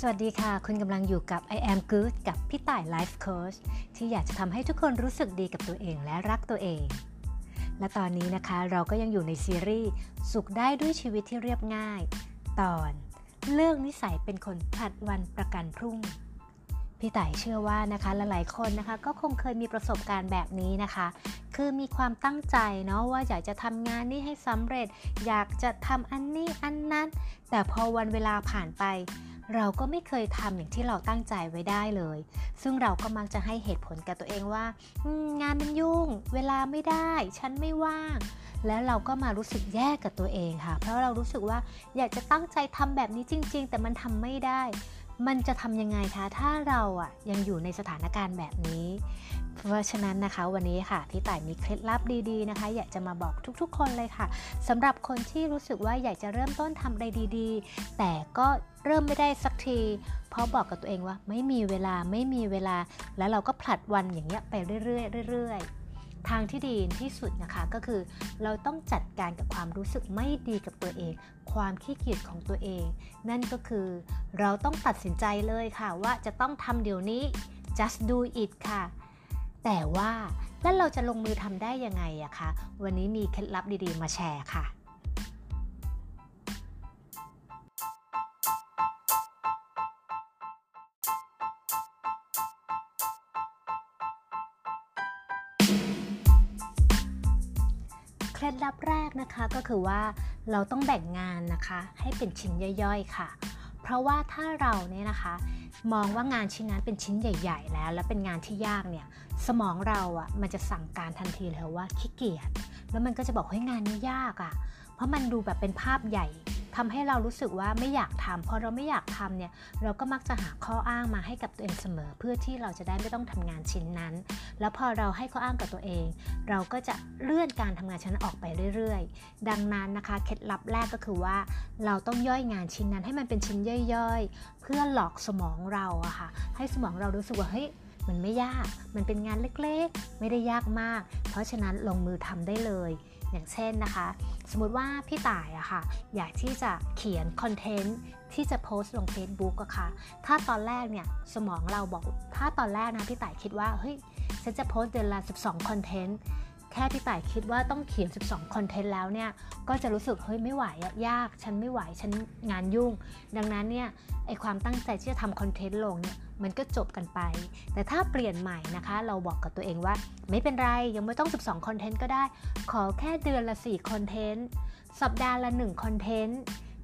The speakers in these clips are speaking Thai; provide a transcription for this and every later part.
สวัสดีค่ะ คุณกำลังอยู่กับ I am good กับพี่ต่าย Life Coach ที่อยากจะทำให้ทุกคนรู้สึกดีกับตัวเองและรักตัวเอง และตอนนี้นะคะเราก็ยังอยู่ในซีรีส์สุขได้ด้วยชีวิตที่เรียบง่าย ตอนเลือกนิสัยเป็นคนผลัดวันประกันพรุ่ง พี่ต่ายเชื่อว่านะคะลหลายๆคนนะคะก็คงเคยมีประสบการณ์แบบนี้นะคะ คือมีความตั้งใจเนาะว่าอยากจะทำงานนี้ให้สำเร็จ อยากจะทำอันนี้อันนั้น แต่พอวันเวลาผ่านไป เราก็ไม่เคยทำอย่างที่เราตั้งใจไว้ได้เลย ซึ่งเราก็มักจะให้เหตุผลกับตัวเองว่างานมันยุ่ง เวลาไม่ได้ ฉันไม่ว่าง แล้วเราก็มารู้สึกแย่กับตัวเองค่ะ เพราะเรารู้สึกว่าอยากจะตั้งใจทำแบบนี้จริง ๆ แต่มันทำไม่ได้ มันจะทำยังไงคะ ถ้าเราอะยังอยู่ในสถานการณ์แบบนี้ เพราะฉะนั้นนะคะวันนี้ค่ะพี่ต่ายมีเคล็ดลับดีๆนะคะ อยากจะมาบอกทุกๆ คนเลยค่ะสำหรับคนที่รู้สึกว่าอยากจะเริ่มต้นทำอะไรดีๆ แต่ก็เริ่มไม่ได้สักที เพราะบอกกับตัวเองว่าไม่มีเวลาไม่มีเวลา แล้วเราก็ผลัดวันอย่างเงี้ยไปเรื่อยๆเรื่อยๆทางที่ดีที่สุดนะคะก็คือเราต้องจัดการกับความรู้สึกไม่ดีกับตัวเอง ความขี้เกียจของตัวเอง นั่นก็คือเราต้องตัดสินใจเลยค่ะว่าจะต้องทำเดี๋ยวนี้ just do it ค่ะ แต่ว่าแล้วเราจะลงมือทำได้ยังไงอะคะ วันนี้มีเคล็ดลับดีๆ มาแชร์ค่ะเคล็ดลับแรกนะคะก็คือว่าเราต้องแบ่งงานนะคะ ให้เป็นชิ้นย่อยๆค่ะ เพราะว่าถ้าเราเนี่ยนะคะมองว่างานชิ้นนั้นเป็นชิ้นใหญ่ ๆ แล้ว และเป็นงานที่ยากเนี่ยสมองเราอะ่ะมันจะสั่งการทันทีเลยว่าขี้เกียจแล้วมันก็จะบอกให้งานนี้ยากอะ่ะเพราะมันดูแบบเป็นภาพใหญ่ ทำให้เรารู้สึกว่าไม่อยากทำพอเราไม่อยากทำเนี่ยเราก็มักจะหาข้ออ้างมาให้กับตัวเองเสมอ เพื่อที่เราจะได้ไม่ต้องทำงานชิ้นนั้น แล้วพอเราให้ข้ออ้างกับตัวเอง เราก็จะเลื่อนการทำงานชิ้นนั้นออกไปเรื่อย ๆ ดังนั้นนะคะเคล็ดลับแรกก็คือว่า เราต้องย่อยงานชิ้นนั้นให้มันเป็นชิ้นย่อยๆ เพื่อหลอกสมองเราอะค่ะให้สมองเรารู้สึกว่าเฮ้ย มันไม่ยาก มันเป็นงานเล็กๆ ไม่ได้ยากมาก เพราะฉะนั้นลงมือทำได้เลย อย่างเช่นนะคะ สมมติว่าพี่ต่ายอะค่ะ อยากที่จะเขียนคอนเทนต์ที่จะโพสต์ลง Facebook อะค่ะ ถ้าตอนแรกเนี่ยสมองเราบอก ถ้าตอนแรกนะพี่ต่ายคิดว่า เฮ้ย ฉันจะโพสต์เดือนละ 12 คอนเทนต์แค่พี่ต่ายคิดว่าต้องเขียน 12 คอนเทนต์แล้วเนี่ย ก็จะรู้สึก เฮ้ย ไม่ไหวอะยาก ฉันไม่ไหว ฉันงานยุ่ง ดังนั้นเนี่ย ไอความตั้งใจที่จะทำคอนเทนต์ลงเนี่ย มันก็จบกันไป แต่ถ้าเปลี่ยนใหม่นะคะ เราบอกกับตัวเองว่า ไม่เป็นไรยังไม่ต้อง 12 คอนเทนต์ก็ได้ ขอแค่เดือนละ 4 คอนเทนต์ สัปดาห์ละ 1 คอนเทนต์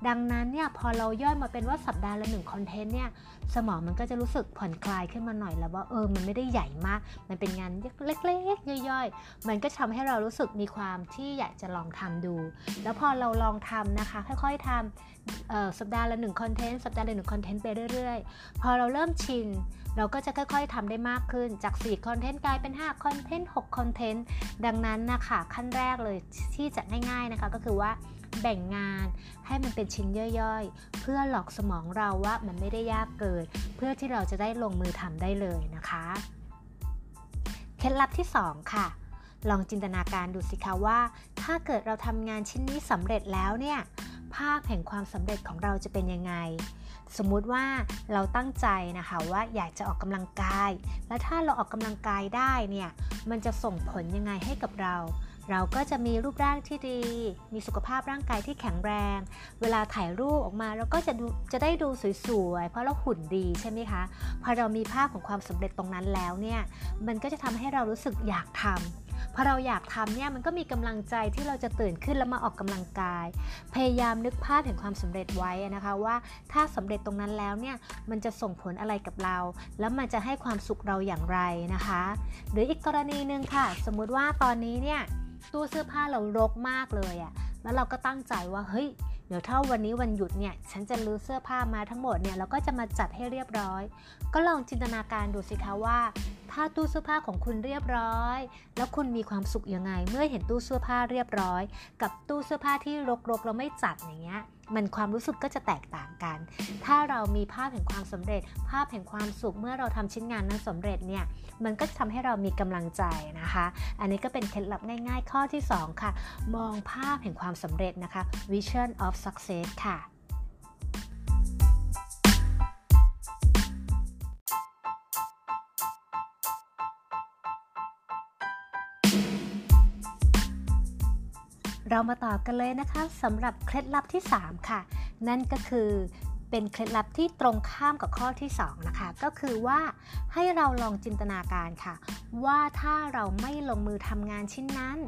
ดังนั้นเนี่ยพอเราย่อยมาเป็นว่าสัปดาห์ละหนึ่งคอนเทนต์เนี่ยสมองมันก็จะรู้สึกผ่อนคลายขึ้นมาหน่อยแล้วว่าเออมันไม่ได้ใหญ่มาก มันเป็นงานเล็กๆ ย่อยๆ มันก็ทำให้เรารู้สึกมีความที่อยากจะลองทำดู แล้วพอเราลองทำนะคะ ค่อยๆทำสัปดาห์ละหนึ่งคอนเทนต์สัปดาห์ละหนึ่งคอนเทนต์ไปเรื่อยๆ พอเราเริ่มชิน เราก็จะค่อยๆทำได้มากขึ้นจาก4คอนเทนต์กลายเป็น5คอนเทนต์6คอนเทนต์ดังนั้นนะคะขั้นแรกเลยที่จะง่ายๆนะคะก็คือว่าแบ่งงานให้มันเป็นชิ้นย่อยๆ เพื่อหลอกสมองเราว่ามันไม่ได้ยากเกิน เพื่อที่เราจะได้ลงมือทำได้เลยนะคะเคล็ดลับที่ 2 ค่ะ ลองจินตนาการดูสิคะว่า ถ้าเกิดเราทำงานชิ้นนี้สำเร็จแล้วเนี่ย ภาพแห่งความสำเร็จของเราจะเป็นยังไง สมมุติว่าเราตั้งใจนะคะว่าอยากจะออกกำลังกาย และถ้าเราออกกำลังกายได้เนี่ยมันจะส่งผลยังไงให้กับเรา เราก็จะมีรูปร่างที่ดี มีสุขภาพร่างกายที่แข็งแรง เวลาถ่ายรูปออกมาเราก็จะดูจะได้ดูสวยๆ เพราะเราหุ่นดีใช่ไหมคะ พอเรามีภาพของความสำเร็จตรงนั้นแล้วเนี่ยมันก็จะทำให้เรารู้สึกอยากทำ พอเราอยากทำเนี่ยมันก็มีกำลังใจที่เราจะตื่นขึ้นแล้วมาออกกำลังกาย พยายามนึกภาพแห่งความสำเร็จไว้นะคะว่าถ้าสำเร็จตรงนั้นแล้วเนี่ยมันจะส่งผลอะไรกับเรา แล้วมันจะให้ความสุขเราอย่างไรนะคะ หรืออีกกรณีหนึ่งค่ะ สมมุติว่าตอนนี้เนี่ยตู้เสื้อผ้าเรารกมากเลยอะแล้วเราก็ตั้งใจว่าเฮ้ยเดี๋ยวถ้าวันนี้วันหยุดเนี่ยฉันจะลื้อเสื้อผ้ามาทั้งหมดเนี่ยเราก็จะมาจัดให้เรียบร้อย ก็ลองจินตนาการดูสิคะว่า ถ้าตู้เสื้อผ้าของคุณเรียบร้อย แล้วคุณมีความสุขยังไง เมื่อเห็นตู้เสื้อผ้าเรียบร้อย กับตู้เสื้อผ้าที่รกๆเราไม่จัดอย่างเงี้ยมันความรู้สึกก็จะแตกต่างกัน ถ้าเรามีภาพแห่งความสำเร็จ ภาพแห่งความสุขเมื่อเราทำชิ้นงานนั้นสำเร็จเนี่ย มันก็จะทำให้เรามีกำลังใจนะคะ อันนี้ก็เป็นเคล็ดลับง่ายๆ ข้อที่ 2 ค่ะ มองภาพแห่งความสำเร็จนะคะ vision of success ค่ะ เรามาต่อกันเลยนะคะสำหรับเคล็ดลับที่ 3 ค่ะ นั่นก็คือเป็นเคล็ดลับที่ตรงข้ามกับข้อที่ 2 นะคะ ก็คือว่าให้เราลองจินตนาการค่ะ ว่าถ้าเราไม่ลงมือทำงานชิ้นนั้น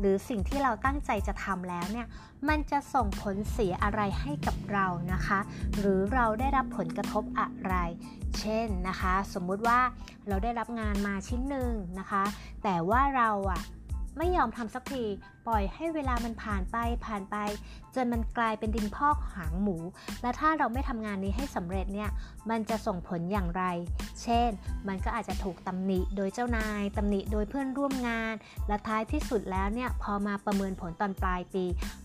หรือสิ่งที่เราตั้งใจจะทำแล้วเนี่ยมันจะส่งผลเสียอะไรให้กับเรานะคะ หรือเราได้รับผลกระทบอะไร เช่นนะคะ สมมุติว่าเราได้รับงานมาชิ้นหนึ่งนะคะ แต่ว่าเราอะ ไม่ยอมทำสักที ปล่อยให้เวลามันผ่านไปผ่านไป จนมันกลายเป็นดินพอกหางหมู และถ้าเราไม่ทำงานนี้ให้สำเร็จเนี่ย มันจะส่งผลอย่างไร เช่น มันก็อาจจะถูกตำหนิโดยเจ้านายตำหนิโดยเพื่อนร่วมงาน และท้ายที่สุดแล้วเนี่ยพอมาประเมินผลตอนปลายปี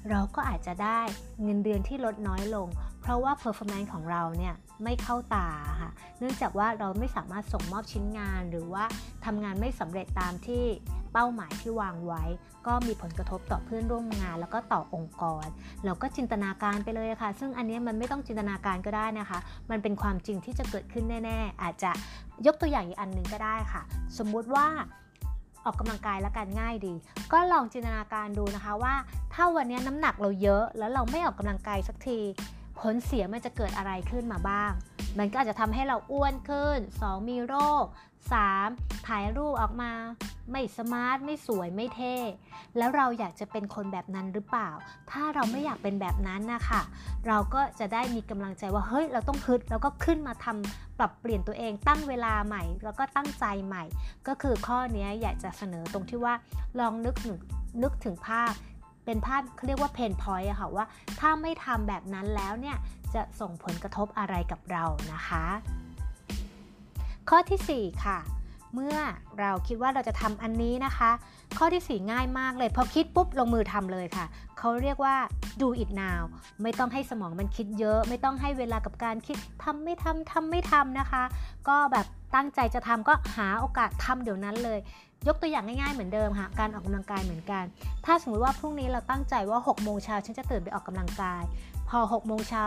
เราก็อาจจะได้เงินเดือนที่ลดน้อยลง ราะว่า performance ของเราเนี่ยไม่เข้าตาค่ะเนื่องจากว่าเราไม่สามารถส่งมอบชิ้นงาน หรือว่าทำงานไม่สำเร็จตามที่เป้าหมายที่วางไว้ ก็มีผลกระทบต่อเพื่อนร่วมงาน แล้วก็ต่อองค์กร เราก็จินตนาการไปเลยค่ะ ซึ่งอันนี้มันไม่ต้องจินตนาการก็ได้นะคะ มันเป็นความจริงที่จะเกิดขึ้นแน่ ๆ อาจจะยกตัวอย่างอีกอันหนึ่งก็ได้ค่ะ สมมุติว่าออกกำลังกายแล้วกันง่ายดี ก็ลองจินตนาการดูนะคะว่า ถ้าวันนี้น้ำหนักเราเยอะ แล้วเราไม่ออกกำลังกายสักที ผลเสียมันจะเกิดอะไรขึ้นมาบ้าง มันก็อาจจะทำให้เราอ้วนขึ้น 2 มีโรค 3. ถ่ายรูปออกมา ไม่สมาร์ท ไม่สวยไม่เท่ แล้วเราอยากจะเป็นคนแบบนั้นหรือเปล่า ถ้าเราไม่อยากเป็นแบบนั้นนะคะเราก็จะได้มีกำลังใจว่าเฮ้ยเราต้องฮึดแล้วก็ขึ้นมาทำปรับเปลี่ยนตัวเองตั้งเวลาใหม่ แล้วก็ตั้งใจใหม่ ก็คือข้อนี้อยากจะเสนอตรงที่ว่าลองนึกนึกถึงภาพ เป็นภาพเขาเรียกว่าเพนพอยต์อะค่ะว่าถ้าไม่ทำแบบนั้นแล้วเนี่ยจะส่งผลกระทบอะไรกับเรานะคะ ข้อที่ 4 ค่ะ เมื่อเราคิดว่าเราจะทำอันนี้นะคะ ข้อที่ 4 ง่ายมากเลยพอคิดปุ๊บลงมือทำเลยค่ะ เขาเรียกว่า do it now ไม่ต้องให้สมองมันคิดเยอะ ไม่ต้องให้เวลากับการคิดทำไม่ทำทำไม่ทำนะคะ ก็แบบ ตั้งใจจะทำก็หาโอกาสทำเดี๋ยวนั้นเลย ยกตัวอย่างง่ายๆเหมือนเดิมค่ะการออกกำลังกายเหมือนกัน ถ้าสมมติว่าพรุ่งนี้เราตั้งใจว่า6โมงเช้าฉันจะตื่นไปออกกำลังกาย พอ6โมงเช้า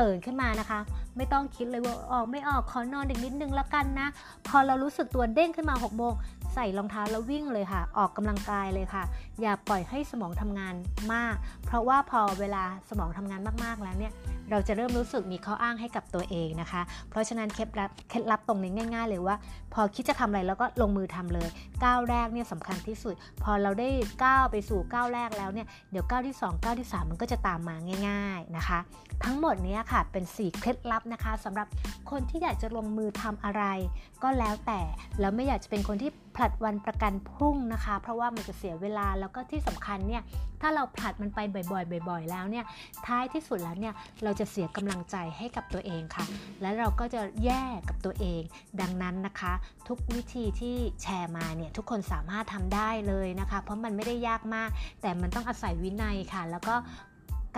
ตื่นขึ้นมานะคะ ไม่ต้องคิดเลยว่าออกไม่ออกขอนอนอีกนิดนึงละกันนะ พอเรารู้สึกตัวเด้งขึ้นมา6โมงใส่รองเท้าแล้ววิ่งเลยค่ะ ออกกำลังกายเลยค่ะ อย่าปล่อยให้สมองทำงานมาก เพราะว่าพอเวลาสมองทำงานมากๆแล้วเนี่ยเราจะเริ่มรู้สึกมีข้ออ้างให้กับตัวเองนะคะ เพราะฉะนั้นเคล็ดลับเคล็ดลับตรงนี้ง่าย ๆ เลยว่า พอคิดจะทำอะไรแล้วก็ลงมือทำเลยก้าวแรกเนี่ยสำคัญที่สุด พอเราได้ก้าวไปสู่ก้าวแรกแล้วเนี่ยเดี๋ยวก้าวที่ 2 ก้าวที่ 3 มันก็จะตามมาง่าย ๆนะคะ ทั้งหมดนี้ค่ะ เป็น 4 เคล็ดลับนะคะสำหรับคนที่อยากจะลงมือทำอะไร ก็แล้วแต่แล้วไม่อยากจะเป็นคนที่ผลัดวันประกันพรุ่งนะคะ เพราะว่ามันจะเสียเวลาแล้วก็ที่สำคัญเนี่ยถ้าเราผลัดมันไปบ่อยๆ บ่อย ๆ แล้วเนี่ยท้ายที่สุดแล้วเนี่ยเราจะเสียกำลังใจให้กับตัวเองค่ะ และเราก็จะแย่กับตัวเอง ดังนั้นนะคะ ทุกวิธีที่แชร์มาเนี่ยทุกคนสามารถทำได้เลยนะคะ เพราะมันไม่ได้ยากมาก แต่มันต้องอาศัยวินัยค่ะ แล้วก็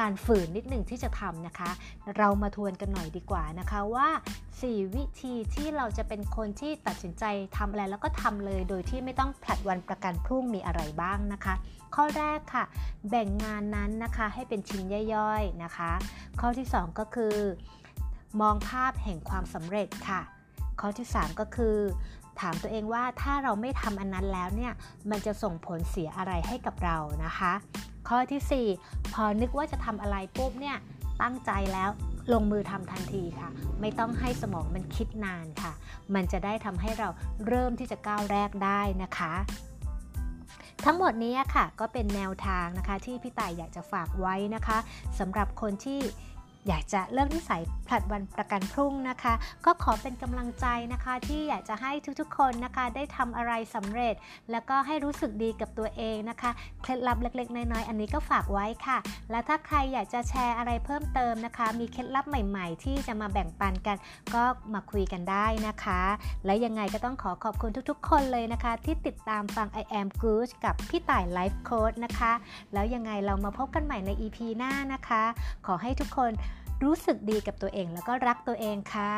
การฝืนนิดหนึ่งที่จะทำนะคะ เรามาทวนกันหน่อยดีกว่านะคะว่า 4 วิธีที่เราจะเป็นคนที่ตัดสินใจทำอะไรแล้วก็ทำเลย โดยที่ไม่ต้องผลัดวันประกันพรุ่งมีอะไรบ้างนะคะ ข้อแรกค่ะ แบ่งงานนั้นนะคะให้เป็นชิ้นย่อยๆนะคะ ข้อที่ 2 ก็คือ มองภาพแห่งความสำเร็จค่ะ ข้อที่ 3 ก็คือถามตัวเองว่าถ้าเราไม่ทำอันนั้นแล้วเนี่ย มันจะส่งผลเสียอะไรให้กับเรานะคะ ข้อที่ 4 พอนึกว่าจะทำอะไรปุ๊บเนี่ยตั้งใจแล้วลงมือทำทันทีค่ะ ไม่ต้องให้สมองมันคิดนานค่ะ มันจะได้ทำให้เราเริ่มที่จะก้าวแรกได้นะคะ ทั้งหมดนี้ค่ะก็เป็นแนวทางนะคะ ที่พี่ต่ายอยากจะฝากไว้นะคะสำหรับคนที่ อยากจะเลิกนิสัยผลัดวันประกันพรุ่งนะคะ ก็ขอเป็นกำลังใจนะคะ ที่อยากจะให้ทุกๆคนนะคะ ได้ทำอะไรสำเร็จ แล้วก็ให้รู้สึกดีกับตัวเองนะคะ เคล็ดลับเล็กๆ น้อยๆ อันนี้ก็ฝากไว้ค่ะ และถ้าใครอยากจะแชร์อะไรเพิ่มเติมนะคะ มีเคล็ดลับใหม่ๆ ที่จะมาแบ่งปันกัน ก็มาคุยกันได้นะคะ และยังไงก็ต้องขอขอบคุณทุกๆ คนเลยนะคะ ที่ติดตามฟัง I am good กับพี่ต่ายไลฟ์โค้ดนะคะ แล้วยังไงเรามาพบกันใหม่ใน EP หน้านะคะ ขอให้ทุกคน รู้สึกดีกับตัวเองแล้วก็รักตัวเองค่ะ